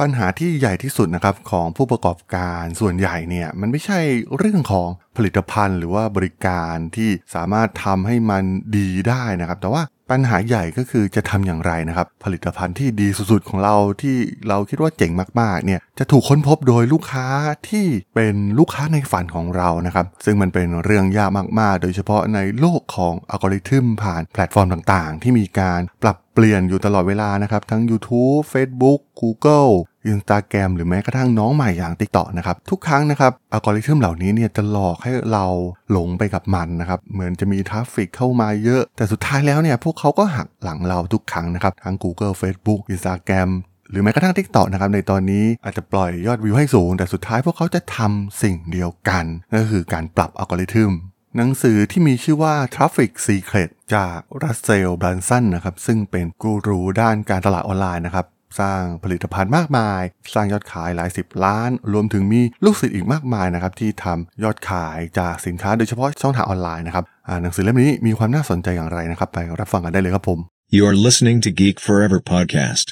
ปัญหาที่ใหญ่ที่สุดนะครับของผู้ประกอบการส่วนใหญ่เนี่ยมันไม่ใช่เรื่องของผลิตภัณฑ์หรือว่าบริการที่สามารถทำให้มันดีได้นะครับ แต่ว่าปัญหาใหญ่ก็คือจะทำอย่างไรนะครับ ผลิตภัณฑ์ที่ดีสุดๆของเราที่เราคิดว่าเจ๋งมากๆเนี่ยจะถูกค้นพบโดยลูกค้าที่เป็นลูกค้าในฝันของเรานะครับ ซึ่งมันเป็นเรื่องยากมากๆ โดยเฉพาะในโลกของอัลกอริทึมผ่านแพลตฟอร์มต่างๆ ที่มีการปรับ เปลี่ยนอยู่ตลอดเวลานะครับ ทั้ง YouTube Facebook Google Instagram หรือแม้กระทั่งน้องใหม่อย่าง TikTok นะครับ ทุกครั้งนะครับอัลกอริทึมเหล่านี้เนี่ยจะหลอกให้เราหลงไปกับมันนะครับ เหมือนจะมี traffic เข้ามาเยอะ แต่สุดท้ายแล้วเนี่ยพวกเขาก็หักหลังเราทุกครั้งนะครับ ทั้ง Google Facebook Instagram หรือแม้กระทั่ง TikTok นะครับในตอนนี้อาจจะปล่อยยอดวิวให้สูง แต่สุดท้ายพวกเขาจะทำสิ่งเดียวกันนั่นก็คือการปรับอัลกอริทึม หนังสือที่มีชื่อว่า Traffic Secret จาก Russell Brunson นะครับซึ่งเป็นกูรูด้านการตลาดออนไลน์นะครับสร้างผลิตภัณฑ์มากมาย สร้างยอดขายหลายสิบล้าน รวมถึงมีลูกศิษย์อีกมากมายนะครับที่ทำยอดขายจากสินค้าโดยเฉพาะช่องทางออนไลน์นะครับหนังสือเล่มนี้มีความน่าสนใจอย่างไรนะครับ ไปรับฟังกันได้เลยครับผม You are listening to Geek Forever podcast.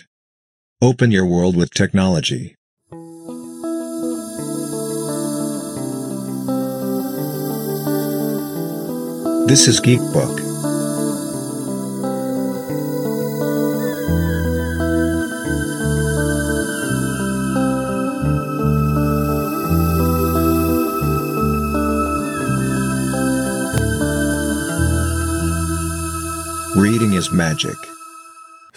Open your world with technology. This is Geek Book. Reading is magic.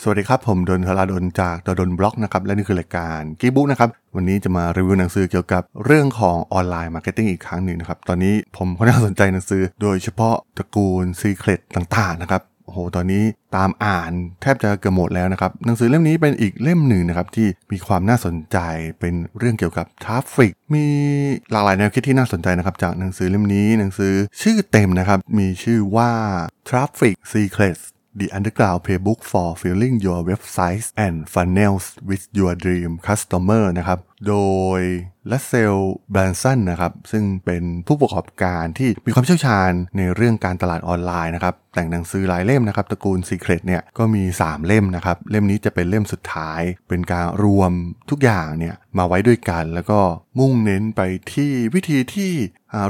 สวัสดีครับ ผมดนทราดนจากด.ดล็อกนะครับและนี่คือรายการ Geek Book นะครับ วันนี้จะมารีวิวหนังสือเกี่ยวกับเรื่องของ online marketing อีกครั้งหนึ่งนะครับ ตอนนี้ผมก็น่าสนใจหนังสือ โดยเฉพาะตระกูล Secret ต่างๆนะครับโอ้โหตอนนี้ตามอ่านแทบจะเกือบหมดแล้วนะครับ หนังสือเล่มนี้เป็นอีกเล่มหนึ่งนะครับ ที่มีความน่าสนใจเป็นเรื่องเกี่ยวกับ traffic มีหลากหลายแนวคิดที่น่าสนใจนะครับ จากหนังสือเล่มนี้หนังสือชื่อเต็มนะครับ มีชื่อว่า Traffic Secrets The Underground Playbook for Filling Your Websites and Funnels with Your Dream Customer นะครับโดยลัสเซลแบรนสันนะครับ ซึ่งเป็นผู้ประกอบการที่มีความเชี่ยวชาญในเรื่องการตลาดออนไลน์นะครับ แต่งหนังสือหลายเล่มนะครับตระกูล Secret เนี่ยก็มี 3 เล่มนะครับ เล่มนี้จะเป็นเล่มสุดท้าย เป็นการรวมทุกอย่างเนี่ยมาไว้ด้วยกัน แล้วก็มุ่งเน้นไปที่วิธีที่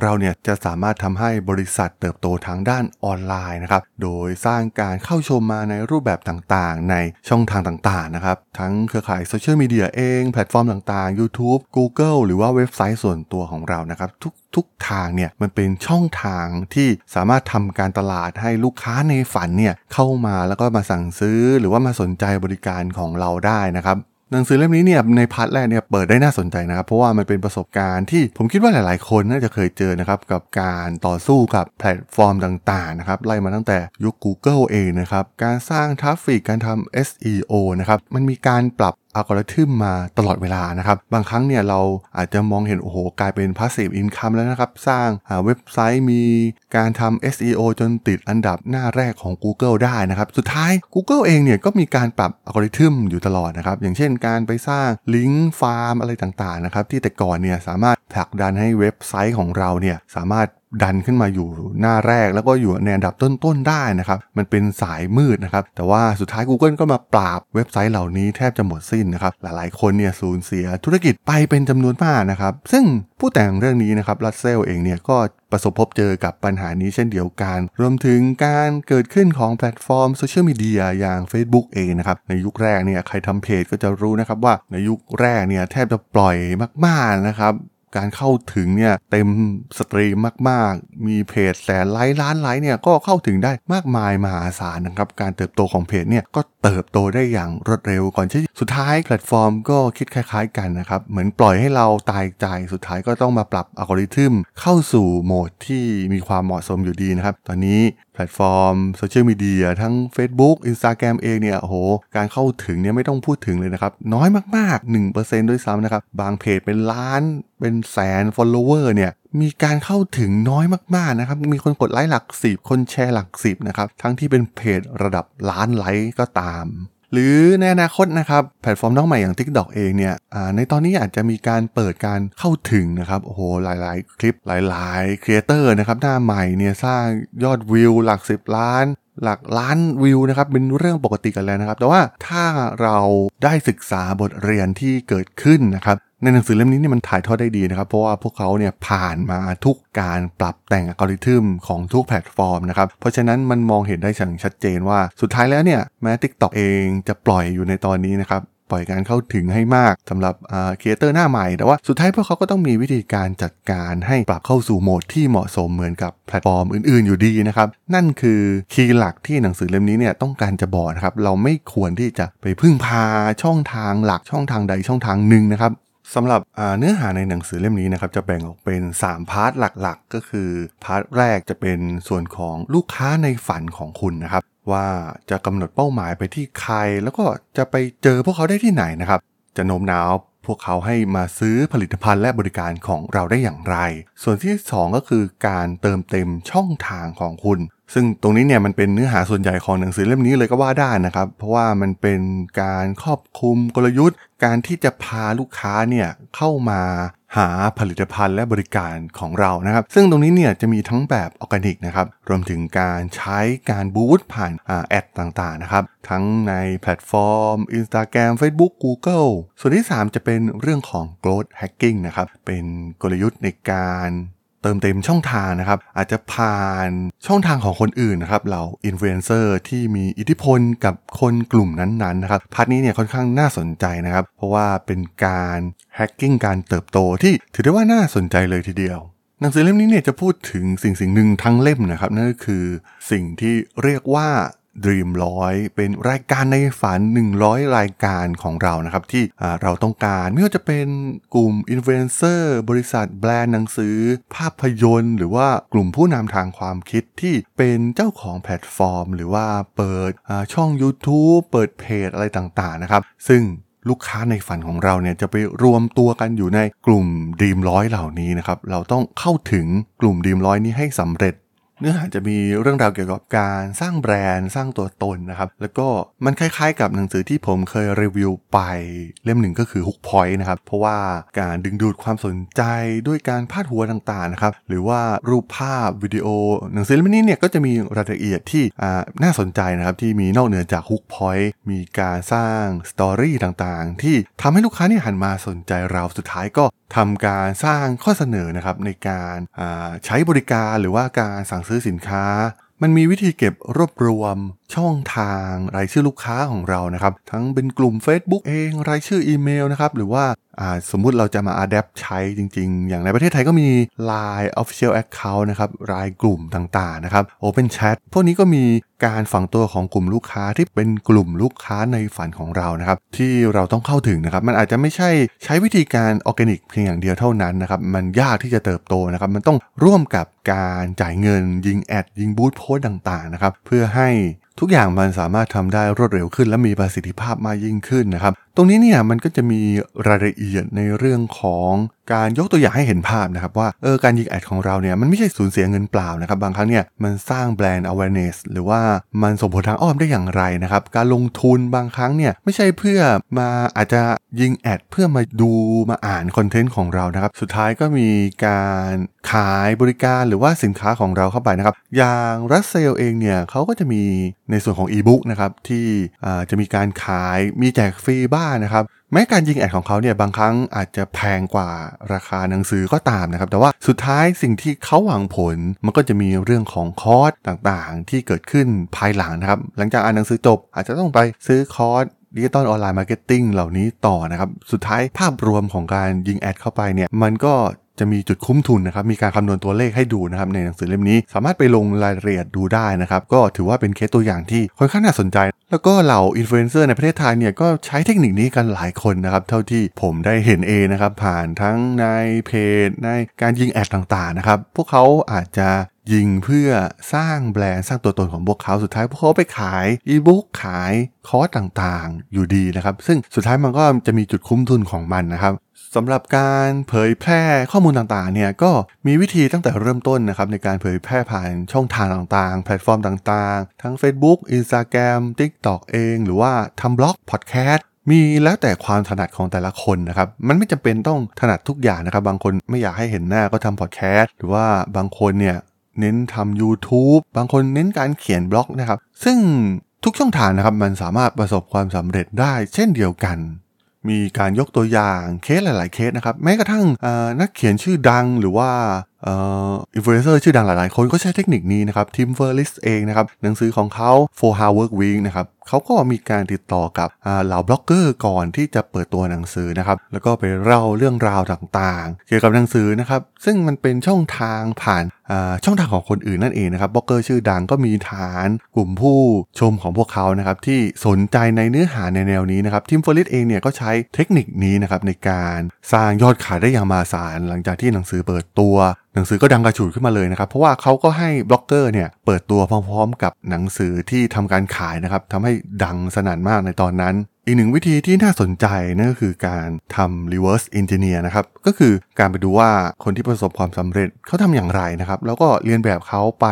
เราเนี่ยจะสามารถทำให้บริษัทเติบโตทางด้านออนไลน์นะครับ โดยสร้างการเข้าชมมาในรูปแบบต่างๆ ในช่องทางต่างๆนะครับ ทั้งเครือข่ายโซเชียลมีเดียเอง แพลตฟอร์มต่างๆ YouTube Google หรือว่าเว็บไซต์ส่วนตัวของเรานะครับ ทุกทุกทางเนี่ยมันเป็นช่องทางที่สามารถทำการตลาดให้ลูกค้าในฝันเนี่ยเข้ามาแล้วก็มาสั่งซื้อหรือว่ามาสนใจบริการของเราได้นะครับหนังสือเล่มนี้เนี่ยใน part แรกเนี่ยเปิดได้น่าสนใจนะครับเพราะว่ามันเป็นประสบการณ์ที่ผมคิดว่าหลาย ๆ คนน่าจะเคยเจอนะครับกับการต่อสู้กับแพลตฟอร์มต่าง ๆ นะครับไล่มาตั้งแต่ยุค Google เองนะครับการสร้าง traffic การทำ SEO นะครับมันมีการปรับ อัลกอริทึมมาตลอดเวลานะครับ บางครั้งเนี่ยเราอาจจะมองเห็นโอ้โหกลายเป็น passive income แล้วนะครับ สร้างเว็บไซต์มีการทำ SEO จนติดอันดับหน้าแรกของ Google ได้นะครับ สุดท้าย Google เองเนี่ยก็มีการปรับอัลกอริทึมอยู่ตลอดนะครับ อย่างเช่นการไปสร้างlink farm อะไรต่างๆนะครับที่แต่ก่อนเนี่ยสามารถผลักดันให้เว็บไซต์ของเราเนี่ยสามารถ ดันขึ้นมาอยู่หน้าแรก แล้วก็อยู่ในอันดับต้นๆได้นะครับ มันเป็นสายมืดนะครับ แต่ว่าสุดท้าย Google ก็มาปราบเว็บไซต์เหล่านี้แทบจะหมดสิ้นนะครับ หลายๆคนเนี่ยสูญเสียธุรกิจไปเป็นจำนวนมากนะครับ ซึ่งผู้แต่งเรื่องนี้นะครับรัสเซลเองเนี่ยก็ประสบพบเจอกับปัญหานี้เช่นเดียวกัน รวมถึงการเกิดขึ้นของแพลตฟอร์มโซเชียลมีเดียอย่าง Facebook เองนะครับ ในยุคแรกเนี่ยใครทำเพจก็จะรู้นะครับว่าในยุคแรกเนี่ยแทบจะปล่อยมากๆนะครับ การเข้าถึงเนี่ยเต็ม steam มาก ๆ มีเพจแสนไลค์ล้านไลค์เนี่ยก็เข้าถึงได้มากมายมหาศาลนะครับ การเติบโตของเพจเนี่ยก็เติบโตได้อย่างรวดเร็วก่อนที่สุดท้ายแพลตฟอร์มก็คิดคล้ายๆกันนะครับ เหมือนปล่อยให้เราตายใจสุดท้ายก็ต้องมาปรับอัลกอริทึมเข้าสู่โหมดที่มีความเหมาะสมอยู่ดีนะครับ ตอนนี้แพลตฟอร์มโซเชียลมีเดียทั้ง Facebook Instagram เองเนี่ยโหการเข้าถึงเนี่ยไม่ต้องพูดถึงเลยนะครับ น้อยมากๆ 1%ด้วยซ้ำนะครับ บางเพจเป็นล้าน เป็นแสน follower เนี่ยมีการเข้าถึงน้อยมากๆนะครับ มีคนกดไลค์หลักสิบคนแชร์หลักสิบนะครับ ทั้งที่เป็นเพจระดับล้านไลค์ก็ตาม หรือในอนาคตนะครับ แพลตฟอร์มน้องใหม่อย่าง TikTok เองเนี่ยในตอนนี้อาจจะมีการเปิดการเข้าถึงนะครับ โอ้โห หลายๆ คลิปหลายๆ creator นะครับ หน้าใหม่เนี่ยสร้างยอดวิวหลัก 10 ล้าน หลักล้านวิวนะครับเป็นเรื่องปกติกันแล้วนะครับ แต่ว่าถ้าเราได้ศึกษาบทเรียนที่เกิดขึ้นนะครับในหนังสือเล่มนี้เนี่ยมันถ่ายทอดได้ดีนะครับ เพราะว่าพวกเขาเนี่ยผ่านมาทุกการปรับแต่งอัลกอริทึมของทุกแพลตฟอร์มนะครับ เพราะฉะนั้นมันมองเห็นได้อย่างชัดเจนว่าสุดท้ายแล้วเนี่ยแม้ TikTok เองจะปล่อยอยู่ในตอนนี้นะครับ ปล่อยการเข้าถึงให้มากสำหรับ creator หน้าใหม่ แต่ว่าสุดท้ายพวกเขาก็ต้องมีวิธีการจัดการให้ปรับเข้าสู่โหมดที่เหมาะสมเหมือนกับแพลตฟอร์มอื่นๆอยู่ดีนะครับ นั่นคือ key หลักที่หนังสือเล่มนี้เนี่ยต้องการจะบอกนะครับ เราไม่ควรที่จะไปพึ่งพาช่องทางหลักช่องทางใดช่องทางหนึ่งนะครับสำหรับเนื้อหาในหนังสือเล่มนี้นะครับจะแบ่งออกเป็น 3 part หลักๆ ก็คือ part แรกจะเป็นส่วนของลูกค้าในฝันของคุณนะครับ ว่าจะกำหนดเป้าหมายไปที่ใคร แล้วก็จะไปเจอพวกเขาได้ที่ไหนนะครับ จะโน้มน้าวพวกเขาให้มาซื้อผลิตภัณฑ์และบริการของเราได้อย่างไร ส่วนที่ 2 ก็คือการเติมเต็มช่องทางของคุณ ซึ่งตรงนี้เนี่ยมันเป็นเนื้อหาส่วนใหญ่ของหนังสือเล่มนี้เลยก็ว่าได้นะครับ เพราะว่ามันเป็นการครอบคลุมกลยุทธ์ การที่จะพาลูกค้าเนี่ยเข้ามา หาผลิตภัณฑ์และบริการของเรานะครับ ซึ่งตรงนี้เนี่ยจะมีทั้งแบบออร์แกนิกนะครับ รวมถึงการใช้การ boost ผ่าน ad ต่างๆนะครับ ทั้งในแพลตฟอร์ม Instagram Facebook Google ส่วนที่ 3 จะเป็นเรื่องของ growth hacking นะครับ เป็นกลยุทธ์ในการ เติมเต็มช่องทางนะครับ อาจจะผ่านช่องทางของคนอื่นนะครับเหล่าอินฟลูเอนเซอร์ที่มีอิทธิพลกับคนกลุ่มนั้นๆนะครับ part นี้เนี่ยค่อนข้างน่าสนใจนะครับ เพราะว่าเป็นการ hacking การเติบโตที่ถือได้ว่าน่าสนใจเลยทีเดียวหนังสือเล่มนี้เนี่ยจะพูดถึงสิ่งสิ่งหนึ่งทั้งเล่มนะครับนั่นก็คือสิ่งที่เรียกว่า Dream ร้อยเป็นรายการในฝัน 100 รายการของเรานะครับ ที่เราต้องการไม่ว่าจะเป็นกลุ่มอินฟลูเอนเซอร์บริษัทแบรนด์หนังสือ ภาพยนตร์ หรือว่ากลุ่มผู้นำทางความคิดที่เป็นเจ้าของแพลตฟอร์ม หรือว่าเปิดช่อง YouTube เปิดเพจอะไรต่างๆนะครับ ซึ่งลูกค้าในฝันของเราเนี่ยจะไปรวมตัวกันอยู่ในกลุ่ม Dream ร้อยเหล่านี้นะครับ เราต้องเข้าถึงกลุ่มดีมร้อยนี้ให้สำเร็จ เนื้อหาจะมีเรื่องราวเกี่ยวกับการสร้างแบรนด์สร้างตัวตนนะครับ แล้วก็มันคล้ายๆกับหนังสือที่ผมเคยรีวิวไปเล่มหนึ่งก็คือ Hook Point นะครับ เพราะว่าการดึงดูดความสนใจด้วยการพาดหัวต่างๆนะครับ หรือว่ารูปภาพวิดีโอ หนังสือเล่มนี้เนี่ยก็จะมีรายละเอียดที่น่าสนใจนะครับที่มีนอกเหนือจาก Hook Point มีการสร้างสตอรี่ต่างๆที่ทำให้ลูกค้านี่หันมาสนใจเราสุดท้ายก็ทำการสร้างข้อเสนอนะครับในการใช้บริการหรือว่าการสั่งซื้อสินค้า มันมีวิธีเก็บรวบรวมช่องทางรายชื่อลูกค้าของเรานะครับ ทั้งเป็นกลุ่ม Facebook เอง รายชื่ออีเมลนะครับหรือว่า สมมุติเราจะมาอัดแอปใช้จริง ๆ อย่างในประเทศไทยก็มี Line Official Account นะครับรายกลุ่มต่างๆนะครับ Open Chat พวกนี้ก็มีการฝังตัวของกลุ่มลูกค้าที่เป็นกลุ่มลูกค้าในฝันของเรานะครับ ที่เราต้องเข้าถึงนะครับ มันอาจจะไม่ใช่ใช้วิธีการออร์แกนิกเพียงอย่างเดียวเท่านั้นนะครับ มันยากที่จะเติบโตนะครับ มันต้องร่วมกับการจ่ายเงินยิง ad ยิง boost post ต่างๆนะครับ เพื่อให้ ทุกอย่างมันสามารถทำได้รวดเร็วขึ้น และมีประสิทธิภาพมากยิ่งขึ้นนะครับ ตรงนี้เนี่ยมันก็จะมีรายละเอียดในเรื่องของ การยกตัวอย่างให้เห็นภาพนะครับว่าเออการยิง ad ของเราเนี่ยมันไม่ใช่สูญเสียเงินเปล่านะครับบางครั้งเนี่ยมันสร้างแบรนด์ awareness หรือว่ามันส่งผลทางอ้อมได้อย่างไรนะครับการลงทุนบางครั้งเนี่ยไม่ใช่เพื่อมาอาจจะยิง ad เพื่อมาดูมาอ่านคอนเทนต์ของเรานะครับสุดท้ายก็มีการขายบริการหรือว่าสินค้าของเราเข้าไปนะครับอย่างรัสเซลเองเนี่ยเขาก็จะมีในส่วนของอีบุ๊กนะครับที่จะมีการขายมีแจกฟรีบ้างนะครับแม้การยิง ad ของเขาเนี่ยบางครั้งอาจจะแพงกว่าราคาหนังสือก็ตามนะครับ แต่ว่าสุดท้ายสิ่งที่เขาหวังผลมันก็จะมีเรื่องของคอร์สต่างๆ ที่เกิดขึ้นภายหลังนะครับ หลังจากอ่านหนังสือจบ อาจจะต้องไปซื้อคอร์ส digital online marketing เหล่านี้ต่อนะครับ สุดท้ายภาพรวมของการยิงแอดเข้าไปเนี่ยมันก็ จะมีจุดคุ้มทุนนะครับ มีการคำนวณตัวเลขให้ดูนะครับในหนังสือเล่มนี้ สามารถไปลงรายละเอียดดูได้นะครับ ก็ถือว่าเป็นเคสตัวอย่างที่ค่อนข้างน่าสนใจ แล้วก็เหล่าอินฟลูเอนเซอร์ในประเทศไทยเนี่ยก็ใช้เทคนิคนี้กันหลายคนนะครับ เท่าที่ผมได้เห็นเองนะครับ ผ่านทั้งในเพจ ในการยิงแอดต่างๆนะครับ พวกเขาอาจจะยิงเพื่อสร้างแบรนด์สร้างตัวตนของพวกเขาสุดท้ายพวกเขาไปขายอีบุ๊กขายคอร์สต่างๆ อยู่ดีนะครับ ซึ่งสุดท้ายมันก็จะมีจุดคุ้มทุนของมันนะครับ สำหรับการเผยแพร่ข้อมูลต่างๆเนี่ยก็มีวิธีตั้งแต่เริ่มต้นนะครับในการเผยแพร่ผ่านช่องทางต่างๆ แพลตฟอร์มต่างๆ ทั้ง Facebook Instagram TikTok เอง หรือว่าทำบล็อกพอดแคสต์มีแล้วแต่ความถนัดของแต่ละคนนะครับ มันไม่จำเป็นต้องถนัดทุกอย่างนะครับ บางคนไม่อยากให้เห็นหน้าก็ทำพอดแคสต์หรือว่าบางคนเนี่ยเน้นทำ YouTube บางคนเน้นการเขียนบล็อกนะครับ ซึ่งทุกช่องทางนะครับมันสามารถประสบความสำเร็จได้เช่นเดียวกัน มีการยกตัวอย่างเคสหลาย ๆ เคสนะครับแม้กระทั่งนักเขียนชื่อดังหรือว่าอินฟลูเอนเซอร์ชื่อดังหลาย ๆ คนก็ใช้เทคนิคนี้นะครับทิมเฟอร์ริสเองนะครับหนังสือของเขา Four Hour Work Week นะครับ เขาก็มีการติดต่อกับเหล่าบล็อกเกอร์ก่อนที่จะเปิดตัวหนังสือนะครับ แล้วก็ไปเล่าเรื่องราวต่างๆ เกี่ยวกับหนังสือนะครับ ซึ่งมันเป็นช่องทางผ่านช่องทางของคนอื่นนั่นเองนะครับบล็อกเกอร์ชื่อดังก็มีฐานกลุ่มผู้ชมของพวกเขานะครับที่สนใจในเนื้อหาในแนวนี้นะครับทิมเฟอร์ริสเองเนี่ยก็ใช้เทคนิคนี้นะครับในการสร้างยอดขายได้อย่างมหาศาลหลังจากที่หนังสือเปิดตัวหนังสือก็ดังกระฉูดขึ้นมาเลยนะครับ เพราะว่าเขาก็ให้บล็อกเกอร์เนี่ยเปิดตัวพร้อมๆ กับหนังสือที่ทำการขายนะครับทำให้ดังสนั่นมากในตอนนั้น อีกหนึ่งวิธีที่น่าสนใจนั่นก็คือการทำ reverse engineer นะครับ ก็คือ การไปดูว่าคนที่ประสบความสำเร็จเขาทำอย่างไรนะครับ แล้วก็เลียนแบบเขาไป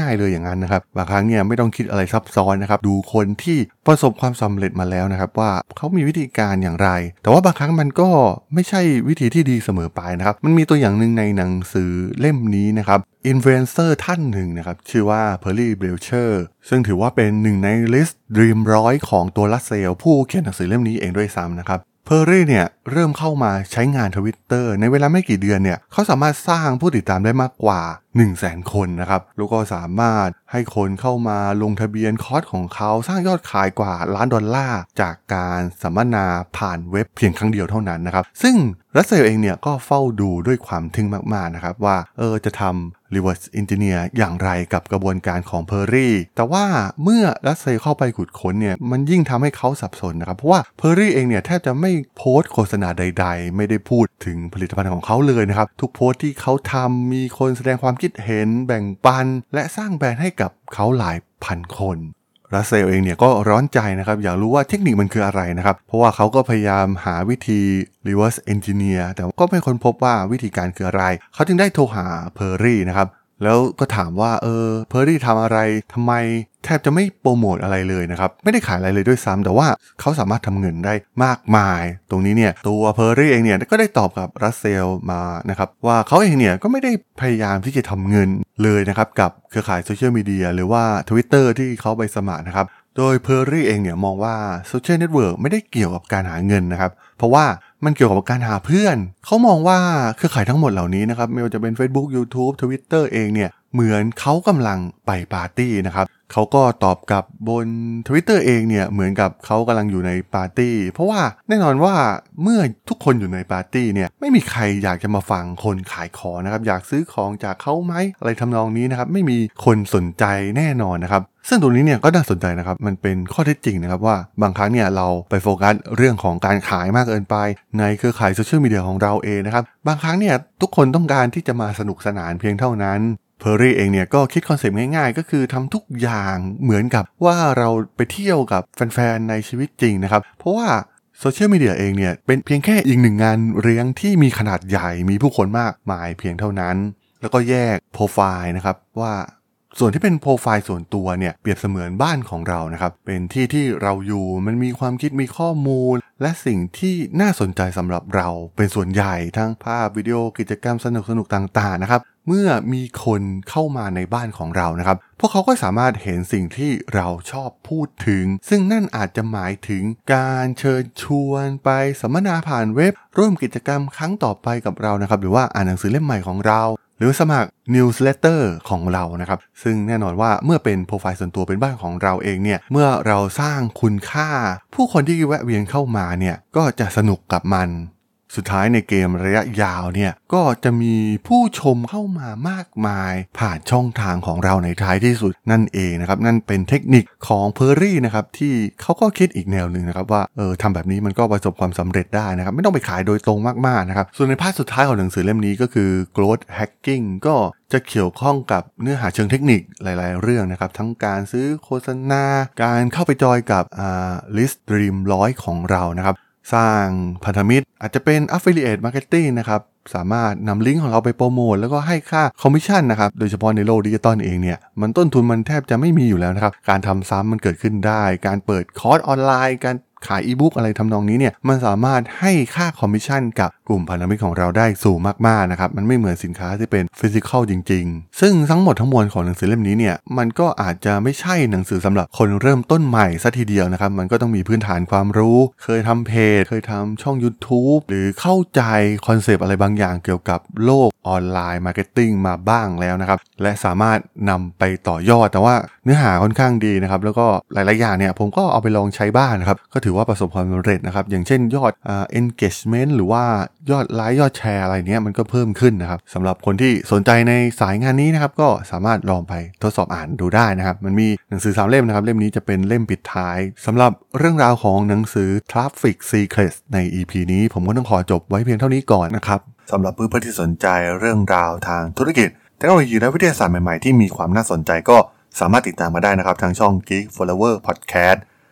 ง่าย ๆ เลยอย่างนั้นนะครับบางครั้งเนี่ยไม่ต้องคิดอะไรซับซ้อนนะครับ ดูคนที่ประสบความสำเร็จมาแล้วนะครับ ว่าเขามีวิธีการอย่างไร แต่ว่าบางครั้งมันก็ไม่ใช่วิธีที่ดีเสมอไปนะครับ มันมีตัวอย่างหนึ่งในหนังสือเล่มนี้นะครับอินฟลูเอนเซอร์ท่านหนึ่งนะครับ ชื่อว่าเพอร์รี่เบลเชอร์ซึ่งถือว่าเป็นหนึ่งในlist dream ร้อยของตัวรัสเซลผู้เขียนหนังสือเล่มนี้เองด้วยซ้ำนะครับ เพอร์รี่เนี่ยเริ่มเข้ามาใช้งานทวิตเตอร์ในเวลาไม่กี่เดือนเนี่ยเขาสามารถสร้างผู้ติดตามได้มากกว่า1 0 0 0 0แสนคนนะครับ แล้วก็สามารถให้คนเข้ามาลงทะเบียนคอร์สของเขาสร้างยอดขายกว่าล้านดอลลาร์ จากการสัมมนาผ่านเว็บเพียงครั้งเดียวเท่านั้นนะครับ ซึ่งรัสเซลเองเนี่ยก็เฝ้าดูด้วยความทึ่งมาก ๆ นะครับ ว่าเออจะทำ reverse engineer อย่างไรกับกระบวนการของเพอร์รี่แต่ว่าเมื่อรัสเซลเข้าไปขุดค้นเนี่ยมันยิ่งทำให้เขาสับสนนะครับ เพราะว่าเพอร์รี่เองเนี่ยแทบจะไม่โพสต์โฆษณาใด ๆ ไม่ได้พูดถึงผลิตภัณฑ์ของเขาเลยนะครับ ทุกโพสต์ที่เขาทำมีคนแสดงความคิดเห็นแบ่งปัน และสร้างแบรนด์ให้กับเขาหลายพันคนรัสเซลเองเนี่ยก็ร้อนใจนะครับอยากรู้ว่าเทคนิคมันคืออะไรนะครับ เพราะว่าเขาก็พยายามหาวิธี reverse engineer แต่ก็ไม่ค้นพบว่าวิธีการคืออะไร เขาจึงได้โทรหาเพอร์รี่นะครับ แล้วก็ถามว่าเออเพอร์รี่ทำอะไรทำไมแทบจะไม่โปรโมทอะไรเลยนะครับ ไม่ได้ขายอะไรเลยด้วยซ้ำแต่ว่าเขาสามารถทำเงินได้มากมาย ตรงนี้เนี่ยตัวเพอร์รี่เองเนี่ยก็ได้ตอบกับรัสเซลมานะครับว่าเขาเองเนี่ยก็ไม่ได้พยายามที่จะทำเงินเลยนะครับกับเครือข่ายโซเชียลมีเดียหรือว่า Twitter ที่เขาไปสมัครนะครับโดยเพอร์รี่เองเนี่ยมองว่าโซเชียลเน็ตเวิร์กไม่ได้เกี่ยวกับการหาเงินนะครับเพราะว่า มันเกี่ยวกับการหาเพื่อน เขามองว่าเครือข่ายทั้งหมดเหล่านี้นะครับไม่ว่าจะเป็น Facebook YouTube Twitter เองเนี่ย เหมือนเขากำลังไปปาร์ตี้นะครับเขาก็ตอบกับบน Twitter เองเนี่ยเหมือนกับเขากำลังอยู่ในปาร์ตี้ เพราะว่าแน่นอนว่าเมื่อทุกคนอยู่ในปาร์ตี้เนี่ยไม่มีใครอยากจะมาฟังคนขายของนะครับอยากซื้อของจากเขาไหมอะไรทำนองนี้นะครับไม่มีคนสนใจแน่นอนนะครับซึ่งตรงนี้เนี่ยก็น่าสนใจนะครับ มันเป็นข้อเท็จจริงนะครับว่าบางครั้งเนี่ยเราไปโฟกัสเรื่องของการขายมากเกินไป ในเครือข่ายโซเชียลมีเดียของเราเองนะครับ บางครั้งเนี่ยทุกคนต้องการที่จะมาสนุกสนานเพียงเท่านั้น เพอร์รี่เองเนี่ยก็คิดคอนเซปต์ง่ายๆ ก็คือทำทุกอย่างเหมือนกับว่าเราไปเที่ยวกับแฟนๆในชีวิตจริงนะครับ เพราะว่าโซเชียลมีเดียเองเนี่ยเป็นเพียงแค่อีกหนึ่งงานเลี้ยงที่มีขนาดใหญ่มีผู้คนมากมายเพียงเท่านั้น แล้วก็แยกโปรไฟล์นะครับว่าส่วนที่เป็นโปรไฟล์ส่วนตัวเนี่ยเปรียบเสมือนบ้านของเรานะครับ เป็นที่ที่เราอยู่มันมีความคิดมีข้อมูล และสิ่งที่น่าสนใจสำหรับเราเป็นส่วนใหญ่ทั้งภาพวิดีโอกิจกรรมสนุกสนุกต่างๆนะครับ เมื่อมีคนเข้ามาในบ้านของเรานะครับ พวกเขาก็สามารถเห็นสิ่งที่เราชอบพูดถึง ซึ่งนั่นอาจจะหมายถึงการเชิญชวนไปสัมมนาผ่านเว็บ ร่วมกิจกรรมครั้งต่อไปกับเรานะครับ หรือว่าอ่านหนังสือเล่มใหม่ของเราหรือสมัคร newsletter ของเรานะครับ ซึ่งแน่นอนว่าเมื่อเป็นโปรไฟล์ส่วนตัวเป็นบ้านของเราเองเนี่ย เมื่อเราสร้างคุณค่า ผู้คนที่แวะเวียนเข้ามาเนี่ย ก็จะสนุกกับมัน สุดท้ายในเกมระยะยาวเนี่ยก็จะมีผู้ชมเข้ามามากมาย ผ่านช่องทางของเราในท้ายที่สุดนั่นเองนะครับนั่นเป็นเทคนิคของเพอร์รี่นะครับที่เขาก็คิดอีกแนวหนึ่งนะครับว่าเออทำแบบนี้มันก็ประสบความสำเร็จได้นะครับไม่ต้องไปขายโดยตรงมากๆนะครับส่วนในภาคสุดท้ายของหนังสือเล่มนี้ก็คือ growth hacking ก็จะเกี่ยวข้องกับเนื้อหาเชิงเทคนิคหลายๆ เรื่องนะครับทั้งการซื้อโฆษณา การเข้าไปจอยกับอ่า list dream ร้อยของเรานะครับ สร้างพันธมิตร อาจจะเป็น affiliate marketing นะครับสามารถนำลิงก์ของเราไปโปรโมทแล้วก็ให้ค่าคอมมิชชั่นนะครับโดยเฉพาะในโลกดิจิตอลเองเนี่ยมันต้นทุนมันแทบจะไม่มีอยู่แล้วนะครับการทำซ้ำมันเกิดขึ้นได้ การเปิดคอร์สออนไลน์ การ ขายอีบุ๊กอะไรทำนองนี้เนี่ยมันสามารถให้ค่าคอมมิชชั่นกับกลุ่มพันธมิตรของเราได้สูงมากๆนะครับมันไม่เหมือนสินค้าที่เป็น physical จริง ๆ ซึ่งทั้งหมดทั้งมวลของหนังสือเล่มนี้เนี่ยมันก็อาจจะไม่ใช่หนังสือสำหรับคนเริ่มต้นใหม่ซะทีเดียวนะครับมันก็ต้องมีพื้นฐานความรู้ เคยทำเพจ เคยทำช่อง YouTube หรือเข้าใจคอนเซปต์อะไรบางอย่างเกี่ยวกับโลก online marketing มาบ้างแล้วนะครับและสามารถนำไปต่อยอด แต่ว่าเนื้อหาค่อนข้างดีนะครับแล้วก็หลายๆอย่างเนี่ยผมก็เอาไปลองใช้บ้างนะครับก็ถือือว่าประสบความสำเร็จนะครับ อย่างเช่นยอด engagement หรือว่ายอดไลค์ยอดแชร์อะไรเนี้ยมันก็เพิ่มขึ้นนะครับสำหรับคนที่สนใจในสายงานนี้นะครับก็สามารถลองไปทดสอบอ่านดูได้นะครับ มันมีหนังสือสามเล่มนะครับ เล่มนี้จะเป็นเล่มปิดท้ายสำหรับเรื่องราวของหนังสือ Traffic Secrets ใน EP นี้ผมก็ต้องขอจบไว้เพียงเท่านี้ก่อนนะครับสำหรับเพื่อนๆที่สนใจเรื่องราวทางธุรกิจเทคโนโลยีและวิทยาศาสตร์ใหม่ๆที่มีความน่าสนใจก็สามารถติดตามมาได้นะครับ ทางช่อง Geek Forever Podcast